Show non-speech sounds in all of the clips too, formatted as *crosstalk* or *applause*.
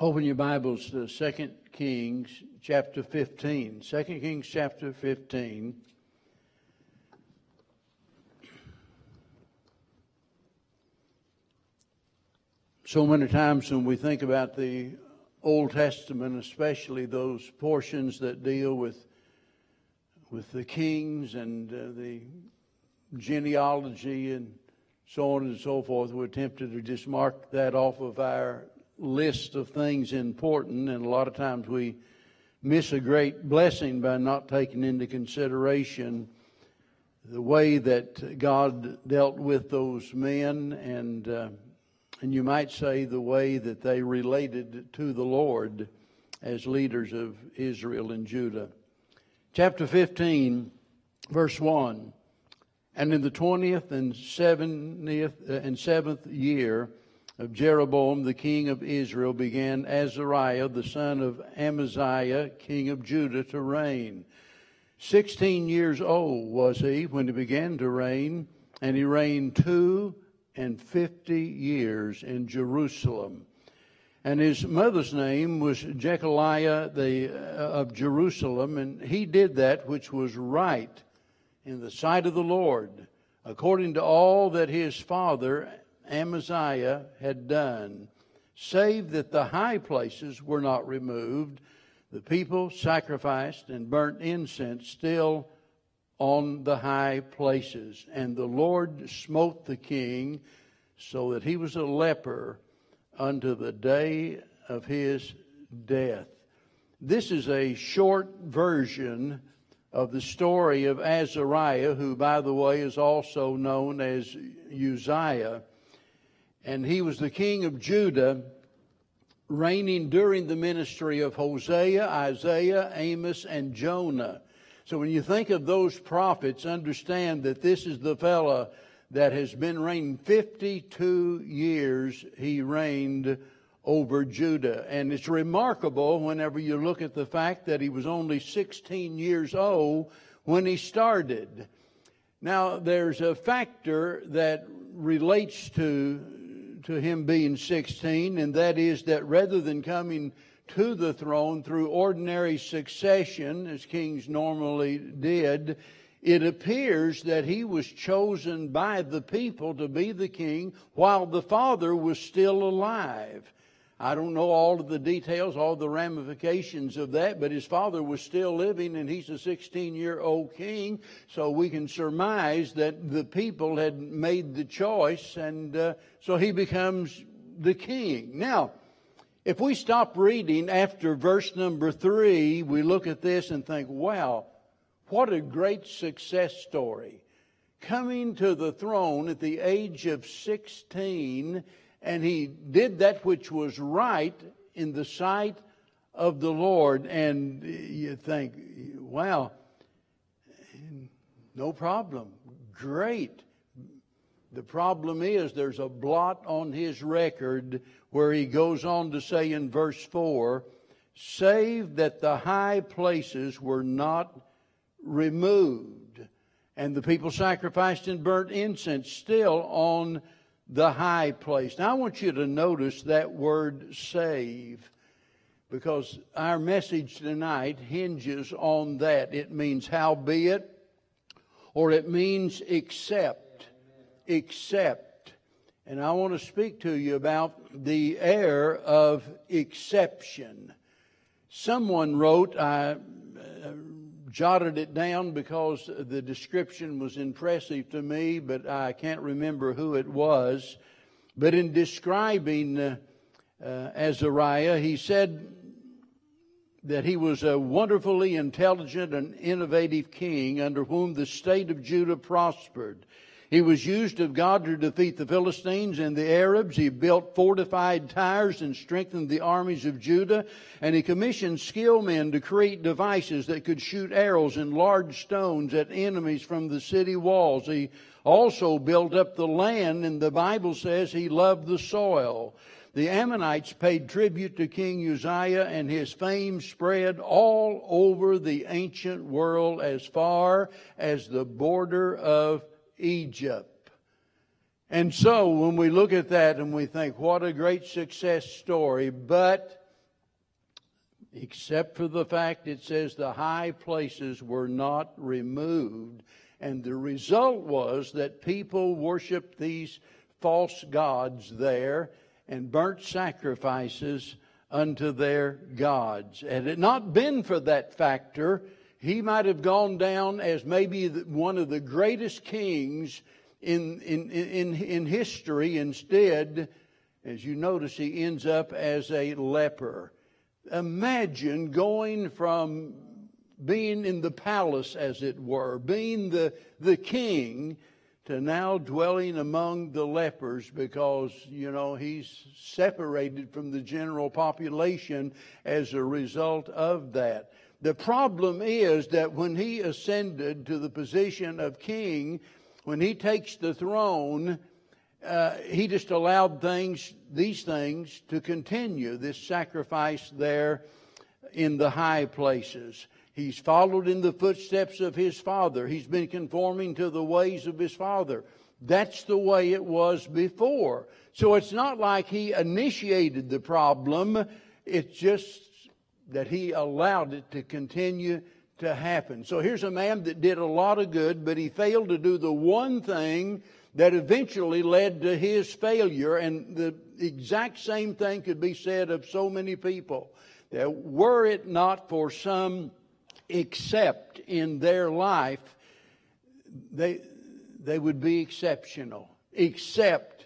Open your Bibles to 2 Kings chapter 15. 2 Kings chapter 15. So many times when we think about the Old Testament, especially those portions that deal with, with the kings and uh, the genealogy and so on and so forth, we're tempted to just mark that off of our list of things important, and a lot of times we miss a great blessing by not taking into consideration the way that God dealt with those men, and uh, and you might say the way that they related to the Lord as leaders of Israel and Judah. Chapter 15, verse 1. And in the 20th and 70th uh, and 7th year of Jeroboam the king of Israel began Azariah the son of Amaziah king of Judah to reign. Sixteen years old was he when he began to reign, and he reigned two and fifty years in Jerusalem. And his mother's name was Jecholiah the, uh, of Jerusalem, and he did that which was right in the sight of the Lord, according to all that his father Amaziah had done, save that the high places were not removed. The people sacrificed and burnt incense still on the high places. And the Lord smote the king so that he was a leper unto the day of his death. This is a short version of the story of Azariah, who, by the way, is also known as Uzziah and he was the king of Judah, reigning during the ministry of Hosea, Isaiah, Amos, and Jonah. So when you think of those prophets, understand that this is the fellow that has been reigning 52 years. He reigned over Judah. And it's remarkable whenever you look at the fact that he was only 16 years old when he started. Now, there's a factor that relates to to him being 16, and that is that rather than coming to the throne through ordinary succession, as kings normally did, it appears that he was chosen by the people to be the king while the father was still alive. I don't know all of the details, all the ramifications of that, but his father was still living and he's a 16 year old king. So we can surmise that the people had made the choice and uh, so he becomes the king. Now, if we stop reading after verse number three, we look at this and think, wow, what a great success story. Coming to the throne at the age of 16 and he did that which was right in the sight of the Lord. And you think, wow, no problem. Great. The problem is there's a blot on his record where he goes on to say in verse 4 save that the high places were not removed. And the people sacrificed and burnt incense still on the high place. Now, I want you to notice that word save because our message tonight hinges on that. It means howbeit, or it means except. Except. And I want to speak to you about the air of exception. Someone wrote, I uh, jotted it down because the description was impressive to me, but I can't remember who it was. But in describing uh, uh, Azariah, he said that he was a wonderfully intelligent and innovative king under whom the state of Judah prospered. He was used of God to defeat the Philistines and the Arabs. He built fortified towers and strengthened the armies of Judah. And he commissioned skilled men to create devices that could shoot arrows and large stones at enemies from the city walls. He also built up the land, and the Bible says he loved the soil. The Ammonites paid tribute to King Uzziah, and his fame spread all over the ancient world as far as the border of Egypt. And so when we look at that and we think, what a great success story, but except for the fact it says the high places were not removed. And the result was that people worshiped these false gods there and burnt sacrifices unto their gods. Had it not been for that factor, he might have gone down as maybe one of the greatest kings in, in, in, in history. Instead, as you notice, he ends up as a leper. Imagine going from being in the palace, as it were, being the, the king, to now dwelling among the lepers because, you know, he's separated from the general population as a result of that. The problem is that when he ascended to the position of king, when he takes the throne, uh, he just allowed things, these things, to continue. This sacrifice there in the high places. He's followed in the footsteps of his father. He's been conforming to the ways of his father. That's the way it was before. So it's not like he initiated the problem. It's just that he allowed it to continue to happen. So here's a man that did a lot of good, but he failed to do the one thing that eventually led to his failure. And the exact same thing could be said of so many people. That were it not for some except in their life, they, they would be exceptional, except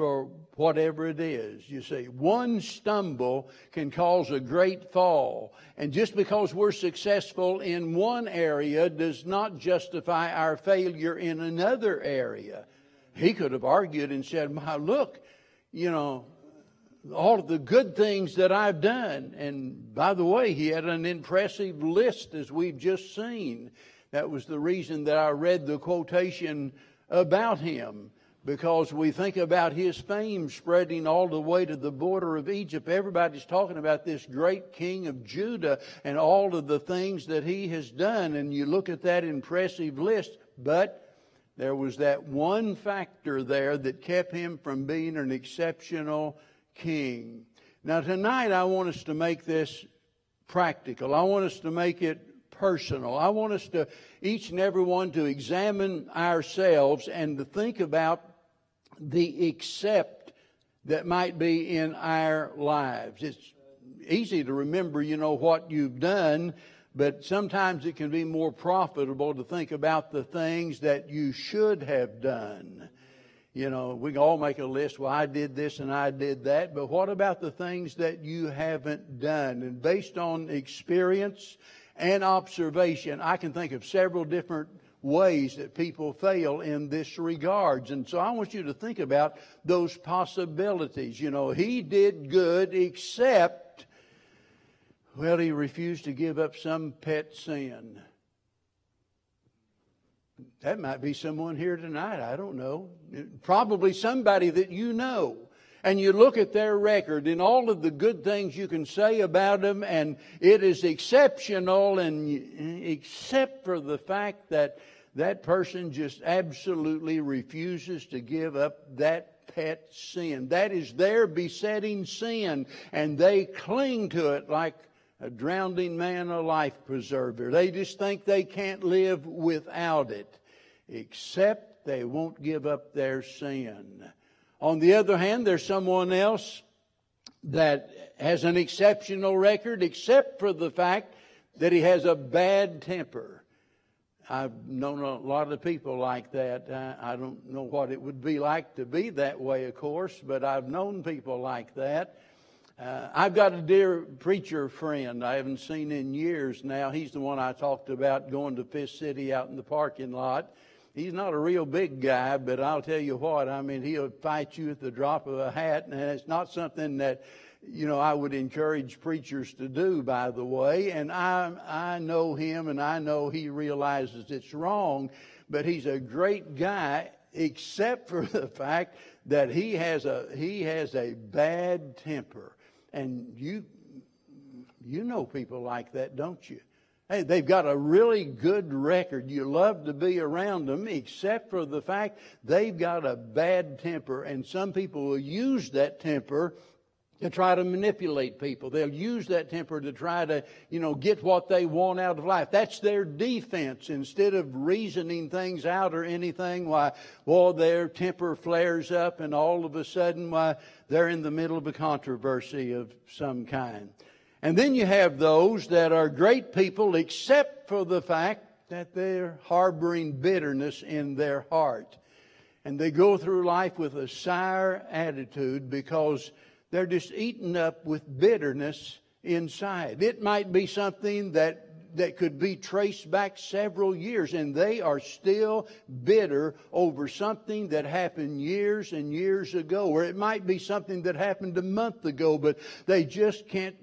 for whatever it is. You see, one stumble can cause a great fall. And just because we're successful in one area does not justify our failure in another area. He could have argued and said, My, look, you know, all of the good things that I've done. And by the way, he had an impressive list as we've just seen. That was the reason that I read the quotation about him because we think about his fame spreading all the way to the border of Egypt. Everybody's talking about this great king of Judah and all of the things that he has done. And you look at that impressive list, but there was that one factor there that kept him from being an exceptional king. Now, tonight I want us to make this practical. I want us to make it personal. I want us to, each and every one, to examine ourselves and to think about the except that might be in our lives. It's easy to remember, you know, what you've done, but sometimes it can be more profitable to think about the things that you should have done. You know, we can all make a list. Well, I did this and I did that. But what about the things that you haven't done? And based on experience and observation, I can think of several different ways that people fail in this regards. And so I want you to think about those possibilities. You know, he did good except, well, he refused to give up some pet sin. That might be someone here tonight. I don't know. Probably somebody that you know. And you look at their record and all of the good things you can say about them, and it is exceptional, and except for the fact that that person just absolutely refuses to give up that pet sin. That is their besetting sin, and they cling to it like a drowning man a life preserver. They just think they can't live without it except they won't give up their sin. On the other hand, there's someone else that has an exceptional record, except for the fact that he has a bad temper. I've known a lot of people like that. I don't know what it would be like to be that way, of course, but I've known people like that. Uh, I've got a dear preacher friend I haven't seen in years now. He's the one I talked about going to Fish City out in the parking lot he's not a real big guy, but I'll tell you what, I mean, he'll fight you at the drop of a hat, and it's not something that, you know, I would encourage preachers to do, by the way. And I, I know him, and I know he realizes it's wrong, but he's a great guy, except for *laughs* the fact that he has a, he has a bad temper. And you, you know people like that, don't you? Hey, they've got a really good record. You love to be around them, except for the fact they've got a bad temper, and some people will use that temper to try to manipulate people. They'll use that temper to try to, you know, get what they want out of life. That's their defense. Instead of reasoning things out or anything, why, well, their temper flares up and all of a sudden, why, they're in the middle of a controversy of some kind. And then you have those that are great people except for the fact that they're harboring bitterness in their heart. And they go through life with a sour attitude because they're just eaten up with bitterness inside. It might be something that that could be traced back several years, and they are still bitter over something that happened years and years ago, or it might be something that happened a month ago, but they just can't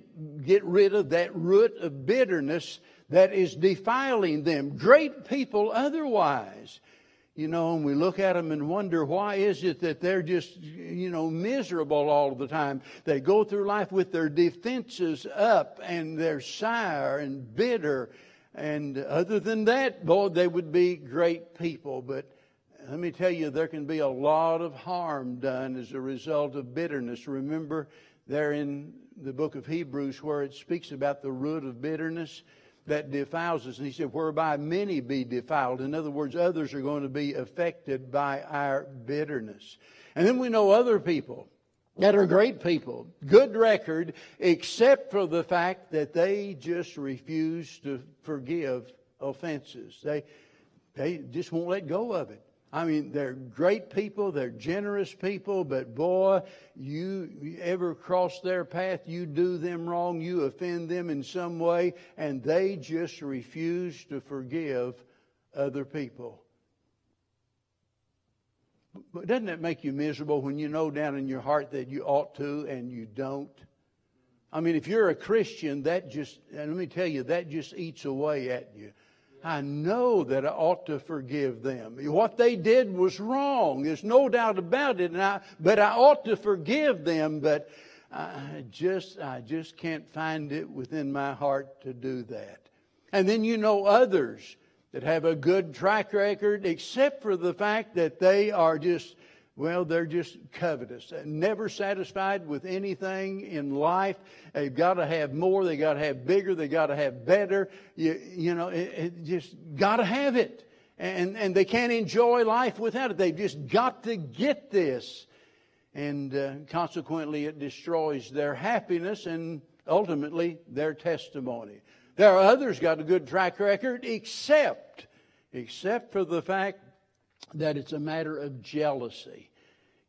get rid of that root of bitterness that is defiling them. Great people otherwise you know, and we look at them and wonder why is it that they're just, you know, miserable all the time. They go through life with their defenses up and they're sour and bitter. And other than that, boy, they would be great people. But let me tell you, there can be a lot of harm done as a result of bitterness. Remember there in the book of Hebrews where it speaks about the root of bitterness? That defiles us. And he said, whereby many be defiled. In other words, others are going to be affected by our bitterness. And then we know other people that are great people, good record, except for the fact that they just refuse to forgive offenses. They, they just won't let go of it. I mean, they're great people, they're generous people, but boy, you, ever cross their path, you do them wrong, you offend them in some way, and they just refuse to forgive other people. But doesn't that make you miserable when you know down in your heart that you ought to and you don't? I mean, if you're a Christian, that just, and let me tell you, that just eats away at you. I know that I ought to forgive them. What they did was wrong. There's no doubt about it. And I, but I ought to forgive them. But I just, I just can't find it within my heart to do that. And then you know others that have a good track record, except for the fact that they are just well, they're just covetous, never satisfied with anything in life. They've got to have more. They got to have bigger. They got to have better. You, you know, it, it just got to have it, and and they can't enjoy life without it. They've just got to get this, and uh, consequently, it destroys their happiness and ultimately their testimony. There are others got a good track record, except except for the fact that it's a matter of jealousy.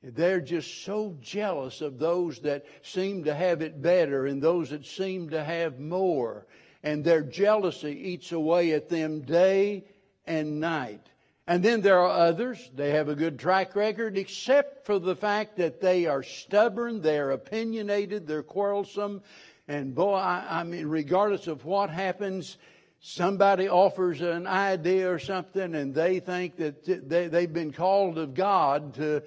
They're just so jealous of those that seem to have it better and those that seem to have more. And their jealousy eats away at them day and night. And then there are others, they have a good track record, except for the fact that they are stubborn, they're opinionated, they're quarrelsome. And boy, I, I mean, regardless of what happens, somebody offers an idea or something and they think that they, they've been called of God to,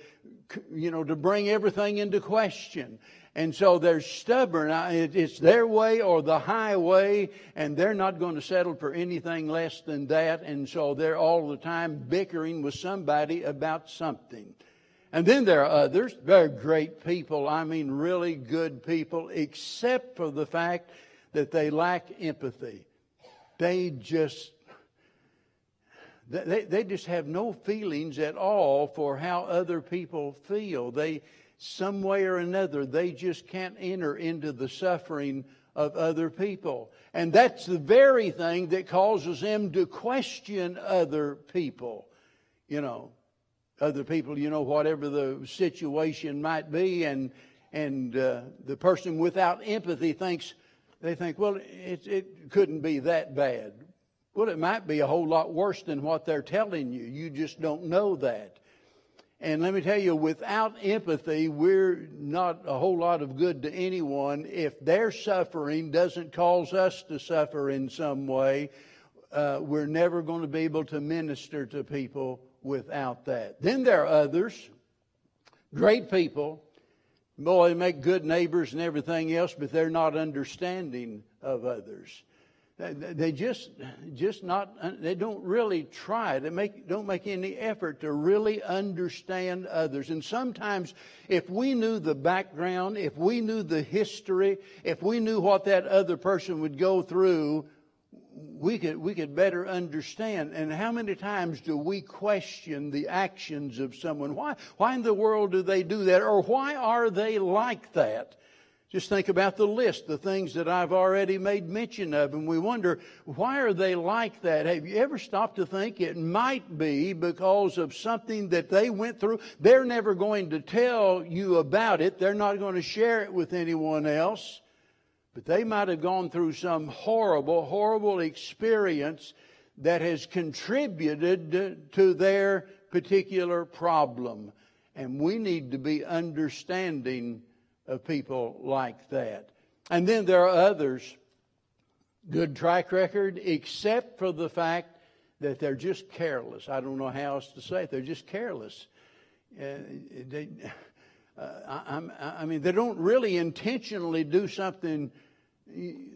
you know, to bring everything into question. And so they're stubborn. It's their way or the highway, and they're not going to settle for anything less than that. And so they're all the time bickering with somebody about something. And then there are others, they're great people. I mean, really good people, except for the fact that they lack empathy they just they, they just have no feelings at all for how other people feel. They, some way or another, they just can't enter into the suffering of other people. And that's the very thing that causes them to question other people. You know, other people, you know, whatever the situation might be, and, and uh, the person without empathy thinks, they think, well, it, it couldn't be that bad. Well, it might be a whole lot worse than what they're telling you. You just don't know that. And let me tell you, without empathy, we're not a whole lot of good to anyone. If their suffering doesn't cause us to suffer in some way, uh, we're never going to be able to minister to people without that. Then there are others, great people, Boy, they make good neighbors and everything else, but they're not understanding of others. They just, just not, they don't really try. They make, don't make any effort to really understand others. And sometimes, if we knew the background, if we knew the history, if we knew what that other person would go through, we could, we could better understand. And how many times do we question the actions of someone? Why, why in the world do they do that? Or why are they like that? Just think about the list, the things that I've already made mention of, and we wonder, why are they like that? Have you ever stopped to think it might be because of something that they went through? They're never going to tell you about it. They're not going to share it with anyone else. But they might have gone through some horrible, horrible experience that has contributed to their particular problem. And we need to be understanding of people like that. And then there are others, good track record, except for the fact that they're just careless. I don't know how else to say it. They're just careless. Uh, they, uh, I, I, mean, they don't really intentionally do something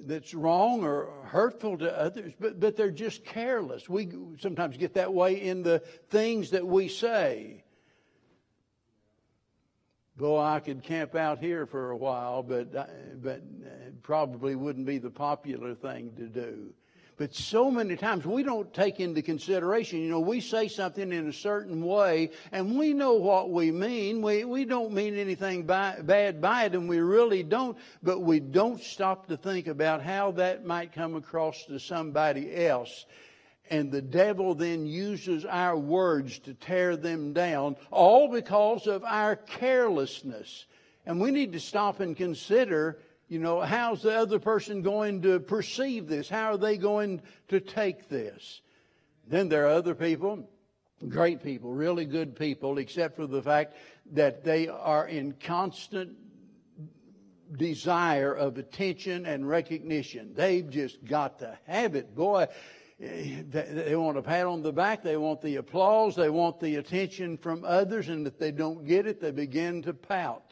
that's wrong or hurtful to others, but, but they're just careless. We sometimes get that way in the things that we say. Boy, I could camp out here for a while, but, uh, but probably wouldn't be the popular thing to do. But so many times we don't take into consideration, you know, we say something in a certain way and we know what we mean. We, we don't mean anything by, bad by it and we really don't, but we don't stop to think about how that might come across to somebody else. And the devil then uses our words to tear them down, all because of our carelessness. And we need to stop and consider, you know, how's the other person going to perceive this? How are they going to take this? Then there are other people, great people, really good people, except for the fact that they are in constant desire of attention and recognition. They've just got to have it. Boy, they want a pat on the back, they want the applause, they want the attention from others, and if they don't get it, they begin to pout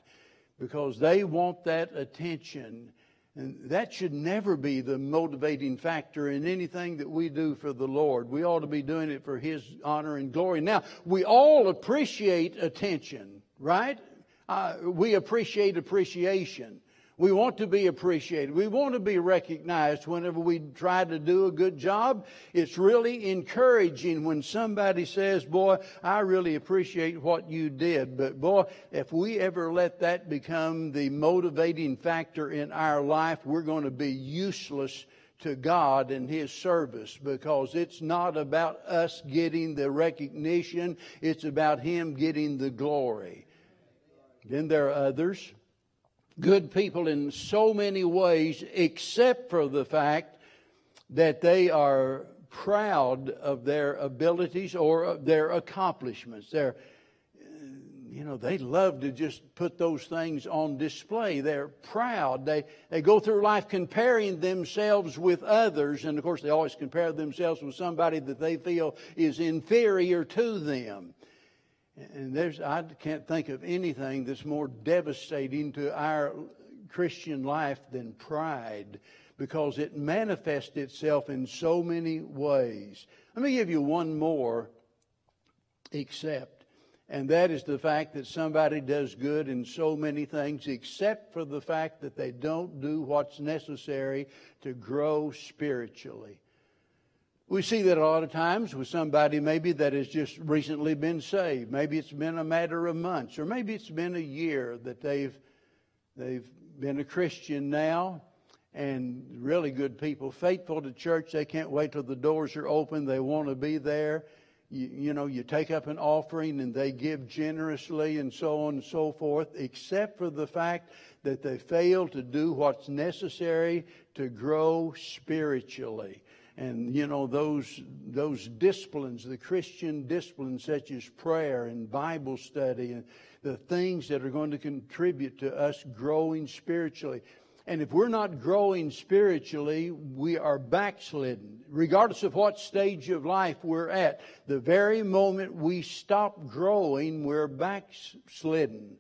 because they want that attention. And that should never be the motivating factor in anything that we do for the Lord. We ought to be doing it for His honor and glory. Now, we all appreciate attention, right? Uh, we appreciate appreciation. We want to be appreciated. We want to be recognized whenever we try to do a good job. It's really encouraging when somebody says, Boy, I really appreciate what you did. But boy, if we ever let that become the motivating factor in our life, we're going to be useless to God and His service because it's not about us getting the recognition, it's about Him getting the glory. Then there are others good people in so many ways, except for the fact that they are proud of their abilities or their accomplishments. They're, you know, they love to just put those things on display. They're proud. They, they go through life comparing themselves with others. And of course, they always compare themselves with somebody that they feel is inferior to them. And there's, I can't think of anything that's more devastating to our Christian life than pride because it manifests itself in so many ways. Let me give you one more, except, and that is the fact that somebody does good in so many things, except for the fact that they don't do what's necessary to grow spiritually. We see that a lot of times with somebody maybe that has just recently been saved. Maybe it's been a matter of months, or maybe it's been a year that they've they've been a Christian now, and really good people, faithful to church. They can't wait till the doors are open. They want to be there. You, you know, you take up an offering and they give generously and so on and so forth, except for the fact that they fail to do what's necessary to grow spiritually and you know those those disciplines the christian disciplines such as prayer and bible study and the things that are going to contribute to us growing spiritually. And if we're not growing spiritually we are backslidden regardless of what stage of life we're at. The very moment we stop growing we're backslidden.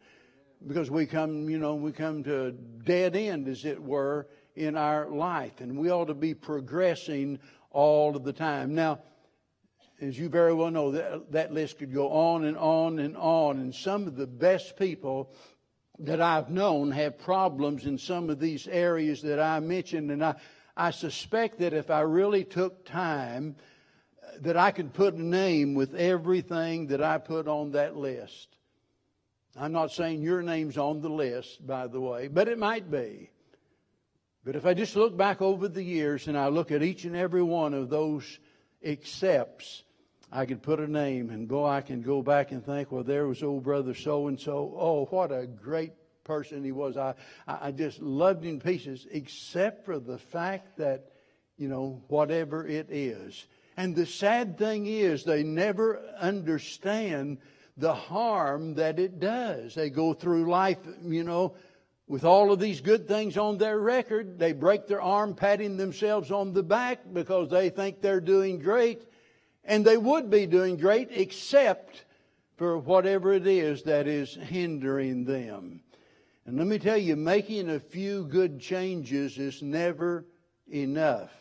Because we come you know we come to a dead end as it were in our life, and we ought to be progressing all of the time. Now, as you very well know, that, that list could go on and on and on, and some of the best people that I've known have problems in some of these areas that I mentioned, and I, I suspect that if I really took time, that I could put a name with everything that I put on that list. I'm not saying your name's on the list, by the way, but it might be. But if I just look back over the years and I look at each and every one of those accepts, I could put a name and boy, I can go back and think, well, there was old brother so and so. Oh, what a great person he was. I, I just loved him pieces, except for the fact that, you know, whatever it is. And the sad thing is, they never understand the harm that it does. They go through life, you know, with all of these good things on their record. They break their arm patting themselves on the back because they think they're doing great. And they would be doing great except for whatever it is that is hindering them. And let me tell you, making a few good changes is never enough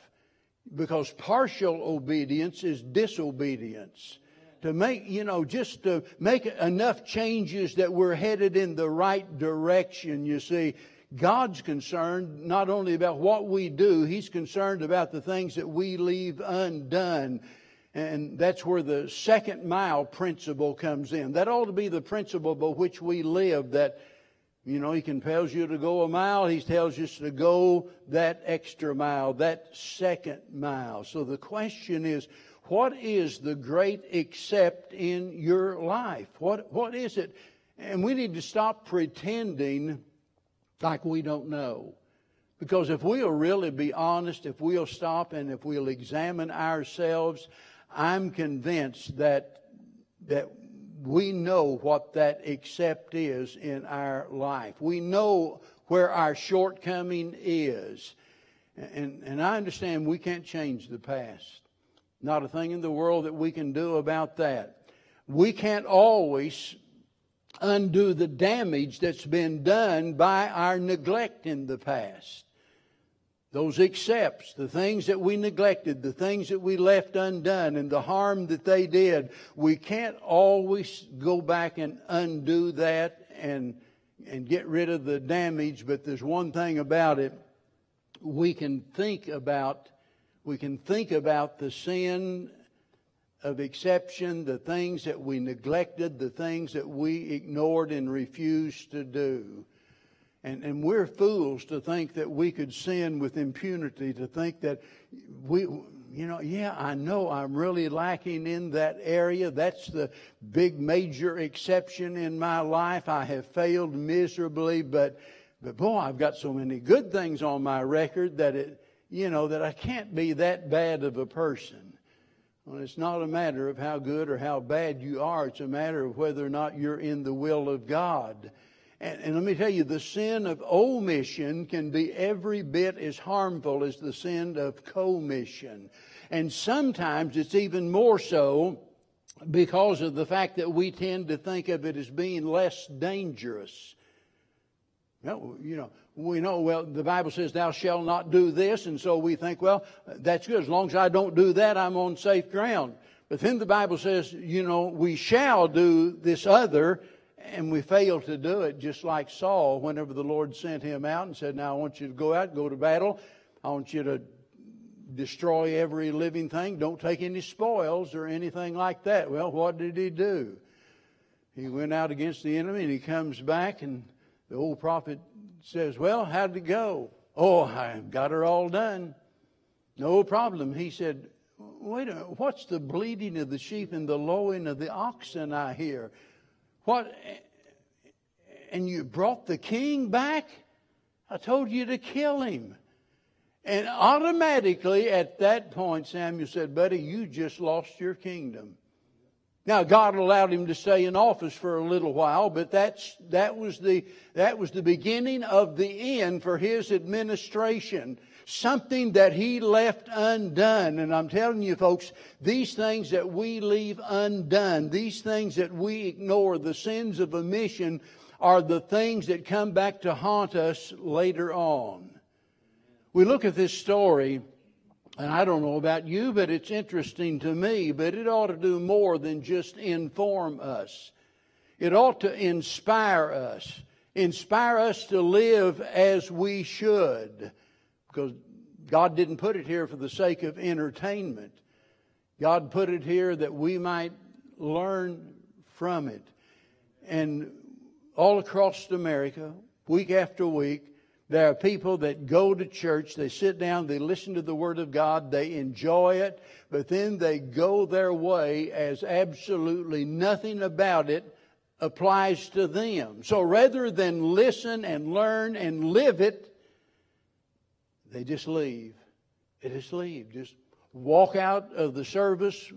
because partial obedience is disobedience. To make, you know, just to make enough changes that we're headed in the right direction, you see, God's concerned not only about what we do, He's concerned about the things that we leave undone. And that's where the second mile principle comes in. That ought to be the principle by which we live that you know, he compels you to go a mile. He tells you to go that extra mile, that second mile. So the question is, what is the great accept in your life? What, what is it? And we need to stop pretending like we don't know. Because if we'll really be honest, if we'll stop and if we'll examine ourselves, I'm convinced that, that we know what that accept is in our life. We know where our shortcoming is. And, and I understand we can't change the past. Not a thing in the world that we can do about that. We can't always undo the damage that's been done by our neglect in the past those accepts, the things that we neglected, the things that we left undone, and the harm that they did, we can't always go back and undo that and, and get rid of the damage, but there's one thing about it. We can think about, we can think about the sin of exception, the things that we neglected, the things that we ignored and refused to do. And, and we're fools to think that we could sin with impunity, to think that we, you know, yeah, I know I'm really lacking in that area. That's the big major exception in my life. I have failed miserably, but, but boy, I've got so many good things on my record that it, you know, that I can't be that bad of a person. Well, it's not a matter of how good or how bad you are. It's a matter of whether or not you're in the will of God. And, and, let me tell you, the sin of omission can be every bit as harmful as the sin of commission. And sometimes it's even more so because of the fact that we tend to think of it as being less dangerous. You know, we know, well, the Bible says, thou shalt not do this, and so we think, well, that's good. As long as I don't do that, I'm on safe ground. But then the Bible says, you know, we shall do this other, and we fail to do it, just like Saul, whenever the Lord sent him out and said, Now I want you to go out, go to battle. I want you to destroy every living thing. Don't take any spoils or anything like that. Well, what did he do? He went out against the enemy and he comes back, and the old prophet says, Well, how'd it go? Oh, I got her all done. No problem. He said, Wait a minute, what's the bleating of the sheep and the lowing of the oxen I hear? What? And you brought the king back? I told you to kill him. And automatically at that point, Samuel said, Buddy, you just lost your kingdom. Now, God allowed him to stay in office for a little while, but that's, that, was the, that was the beginning of the end for his administration something that he left undone. And I'm telling you, folks, these things that we leave undone, these things that we ignore, the sins of omission, are the things that come back to haunt us later on. We look at this story, and I don't know about you, but it's interesting to me, but it ought to do more than just inform us. It ought to inspire us, inspire us to live as we should, because God didn't put it here for the sake of entertainment. God put it here that we might learn from it. And all across America, week after week, there are people that go to church, they sit down, they listen to the Word of God, they enjoy it, but then they go their way as absolutely nothing about it applies to them. So rather than listen and learn and live it, they just leave. They just leave. Just walk out of the service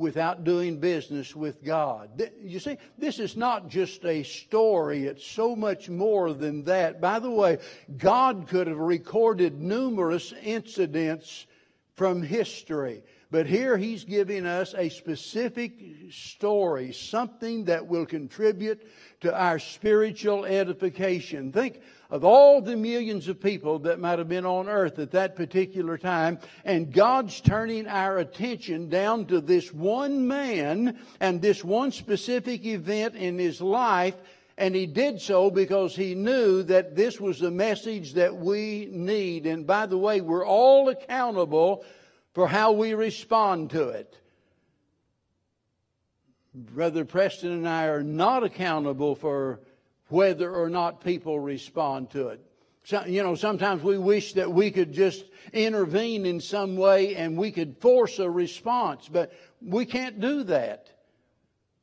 without doing business with God. You see, this is not just a story, it's so much more than that. By the way, God could have recorded numerous incidents from history. But here he's giving us a specific story, something that will contribute to our spiritual edification. Think of all the millions of people that might have been on earth at that particular time, and God's turning our attention down to this one man and this one specific event in his life. And he did so because he knew that this was the message that we need. And by the way, we're all accountable for how we respond to it. Brother Preston and I are not accountable for whether or not people respond to it. So, you know, sometimes we wish that we could just intervene in some way and we could force a response, but we can't do that.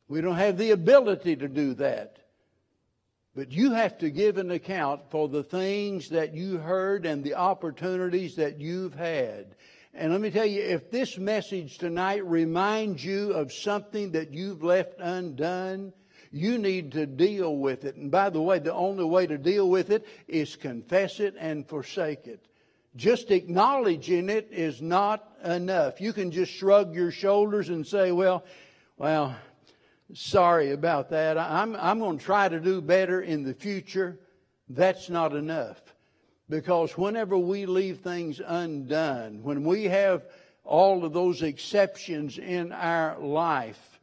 We don't have the ability to do that. But you have to give an account for the things that you heard and the opportunities that you've had. And let me tell you, if this message tonight reminds you of something that you've left undone, you need to deal with it. And by the way, the only way to deal with it is confess it and forsake it. Just acknowledging it is not enough. You can just shrug your shoulders and say, well, well, sorry about that. I'm, I'm going to try to do better in the future. That's not enough. Because whenever we leave things undone, when we have all of those exceptions in our life,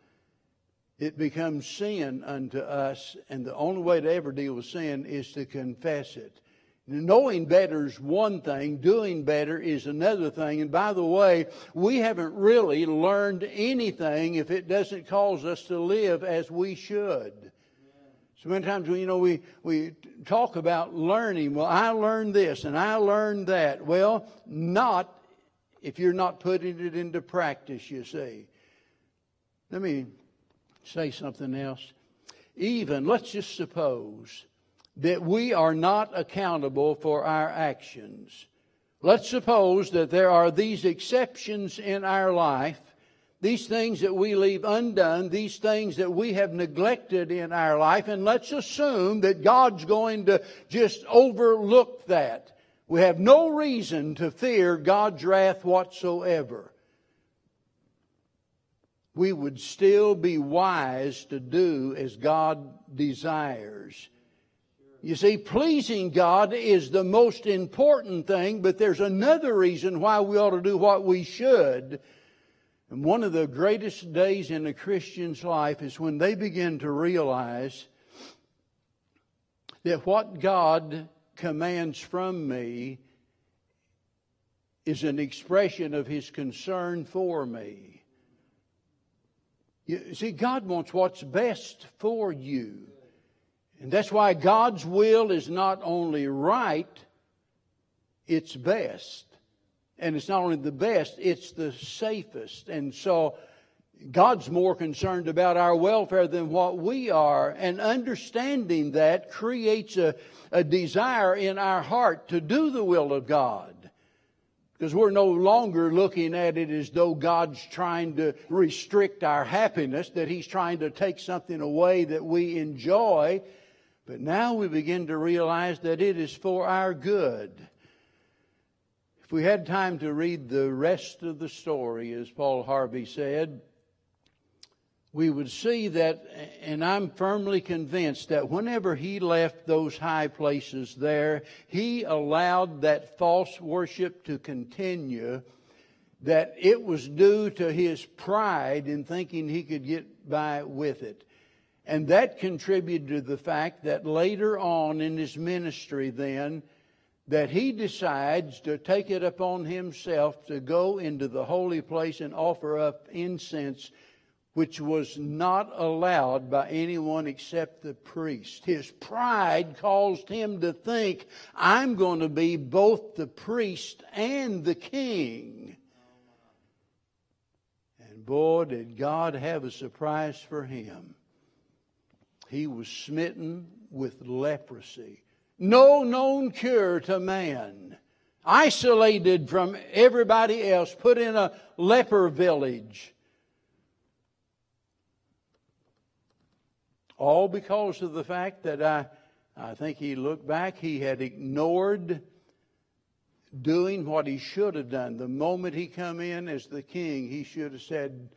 it becomes sin unto us. And the only way to ever deal with sin is to confess it. Knowing better is one thing, doing better is another thing. And by the way, we haven't really learned anything if it doesn't cause us to live as we should. So many times, you know, we, we talk about learning. Well, I learned this and I learned that. Well, not if you're not putting it into practice, you see. Let me say something else. Even, let's just suppose that we are not accountable for our actions. Let's suppose that there are these exceptions in our life these things that we leave undone, these things that we have neglected in our life, and let's assume that God's going to just overlook that. We have no reason to fear God's wrath whatsoever. We would still be wise to do as God desires. You see, pleasing God is the most important thing, but there's another reason why we ought to do what we should and one of the greatest days in a Christian's life is when they begin to realize that what God commands from me is an expression of His concern for me. You see, God wants what's best for you. And that's why God's will is not only right, it's best and it's not only the best, it's the safest. And so God's more concerned about our welfare than what we are. And understanding that creates a, a desire in our heart to do the will of God. Because we're no longer looking at it as though God's trying to restrict our happiness, that He's trying to take something away that we enjoy. But now we begin to realize that it is for our good. If we had time to read the rest of the story, as Paul Harvey said, we would see that, and I'm firmly convinced that whenever he left those high places there, he allowed that false worship to continue, that it was due to his pride in thinking he could get by with it. And that contributed to the fact that later on in his ministry, then, that he decides to take it upon himself to go into the holy place and offer up incense which was not allowed by anyone except the priest. His pride caused him to think, I'm going to be both the priest and the king. And boy, did God have a surprise for him. He was smitten with leprosy. No known cure to man. Isolated from everybody else, put in a leper village All because of the fact that I, I think he looked back, he had ignored doing what he should have done. The moment he come in as the king, he should have said,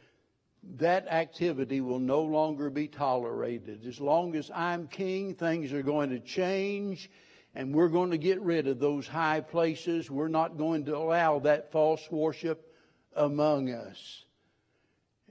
that activity will no longer be tolerated. As long as I'm king, things are going to change and we're going to get rid of those high places. We're not going to allow that false worship among us.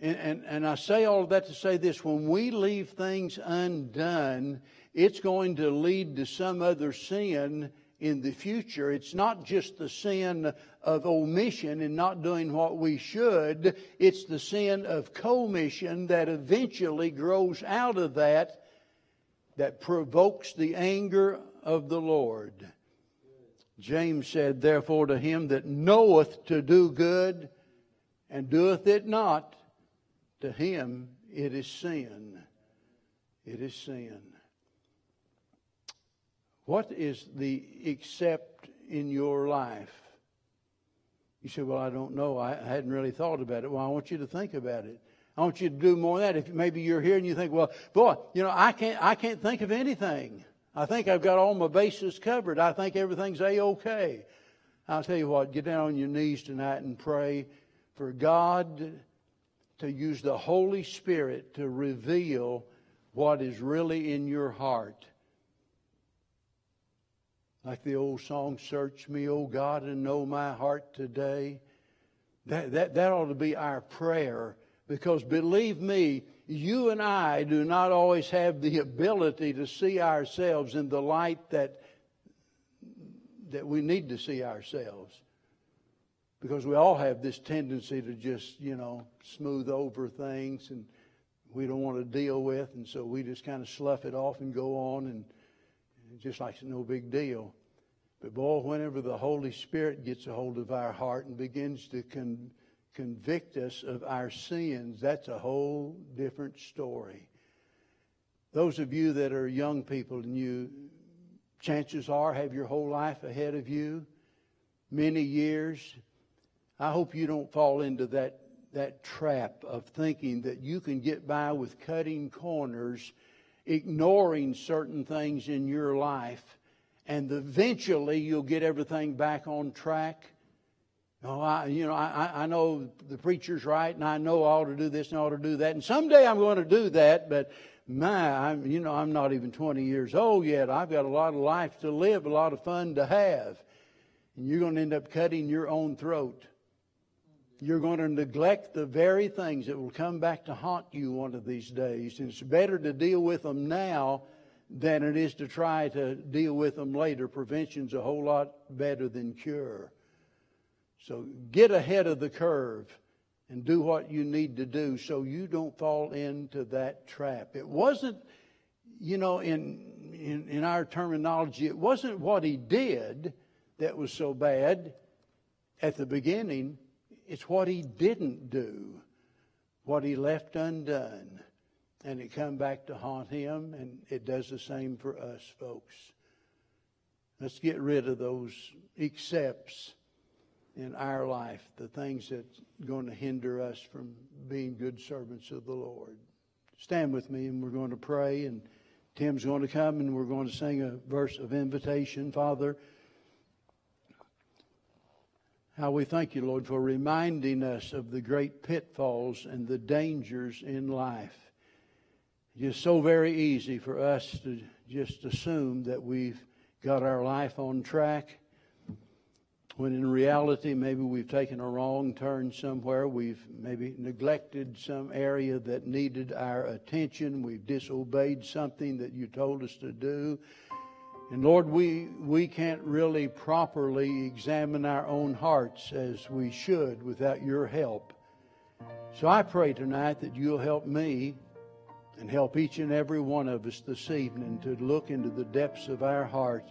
And, and, and I say all of that to say this when we leave things undone, it's going to lead to some other sin in the future. It's not just the sin of omission and not doing what we should, it's the sin of commission that eventually grows out of that that provokes the anger of the Lord. James said, Therefore, to him that knoweth to do good and doeth it not, to him, it is sin. It is sin. What is the except in your life? You say, Well, I don't know. I hadn't really thought about it. Well, I want you to think about it. I want you to do more of that. If maybe you're here and you think, Well, boy, you know, I can't I can't think of anything. I think I've got all my bases covered. I think everything's a okay. I'll tell you what, get down on your knees tonight and pray for God to use the Holy Spirit to reveal what is really in your heart. Like the old song, Search Me, O God, and know my heart today. That, that, that ought to be our prayer because believe me, you and I do not always have the ability to see ourselves in the light that, that we need to see ourselves because we all have this tendency to just, you know, smooth over things and we don't want to deal with, and so we just kind of slough it off and go on, and, just like it's no big deal. But boy, whenever the Holy Spirit gets a hold of our heart and begins to con- convict us of our sins, that's a whole different story. Those of you that are young people and you, chances are, have your whole life ahead of you, many years, I hope you don't fall into that, that trap of thinking that you can get by with cutting corners, ignoring certain things in your life, and eventually you'll get everything back on track. Oh, I, you know, I, I know the preacher's right, and I know I ought to do this and I ought to do that, and someday I'm going to do that, but my, I'm, you know, I'm not even 20 years old yet. I've got a lot of life to live, a lot of fun to have. And you're going to end up cutting your own throat you're going to neglect the very things that will come back to haunt you one of these days. And it's better to deal with them now than it is to try to deal with them later. Prevention's a whole lot better than cure. So get ahead of the curve and do what you need to do so you don't fall into that trap. It wasn't, you know, in, in, in our terminology, it wasn't what he did that was so bad at the beginning it's what he didn't do, what he left undone. And it come back to haunt him, and it does the same for us, folks. Let's get rid of those excepts in our life, the things that's going to hinder us from being good servants of the Lord. Stand with me, and we're going to pray, and Tim's going to come, and we're going to sing a verse of invitation. Father, How we thank you, Lord, for reminding us of the great pitfalls and the dangers in life. It's so very easy for us to just assume that we've got our life on track, when in reality, maybe we've taken a wrong turn somewhere. We've maybe neglected some area that needed our attention. We've disobeyed something that you told us to do. And Lord, we, we can't really properly examine our own hearts as we should without your help. So I pray tonight that you'll help me and help each and every one of us this evening to look into the depths of our heart.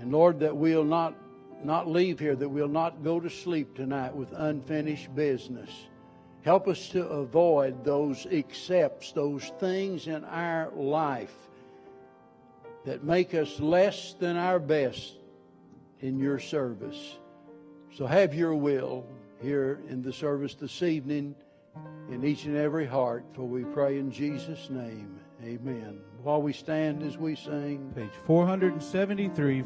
And Lord, that we'll not, not leave here, that we'll not go to sleep tonight with unfinished business. Help us to avoid those excepts, those things in our life that make us less than our best in your service. So have your will here in the service this evening in each and every heart, for we pray in Jesus' name. Amen. While we stand as we sing, Page 473.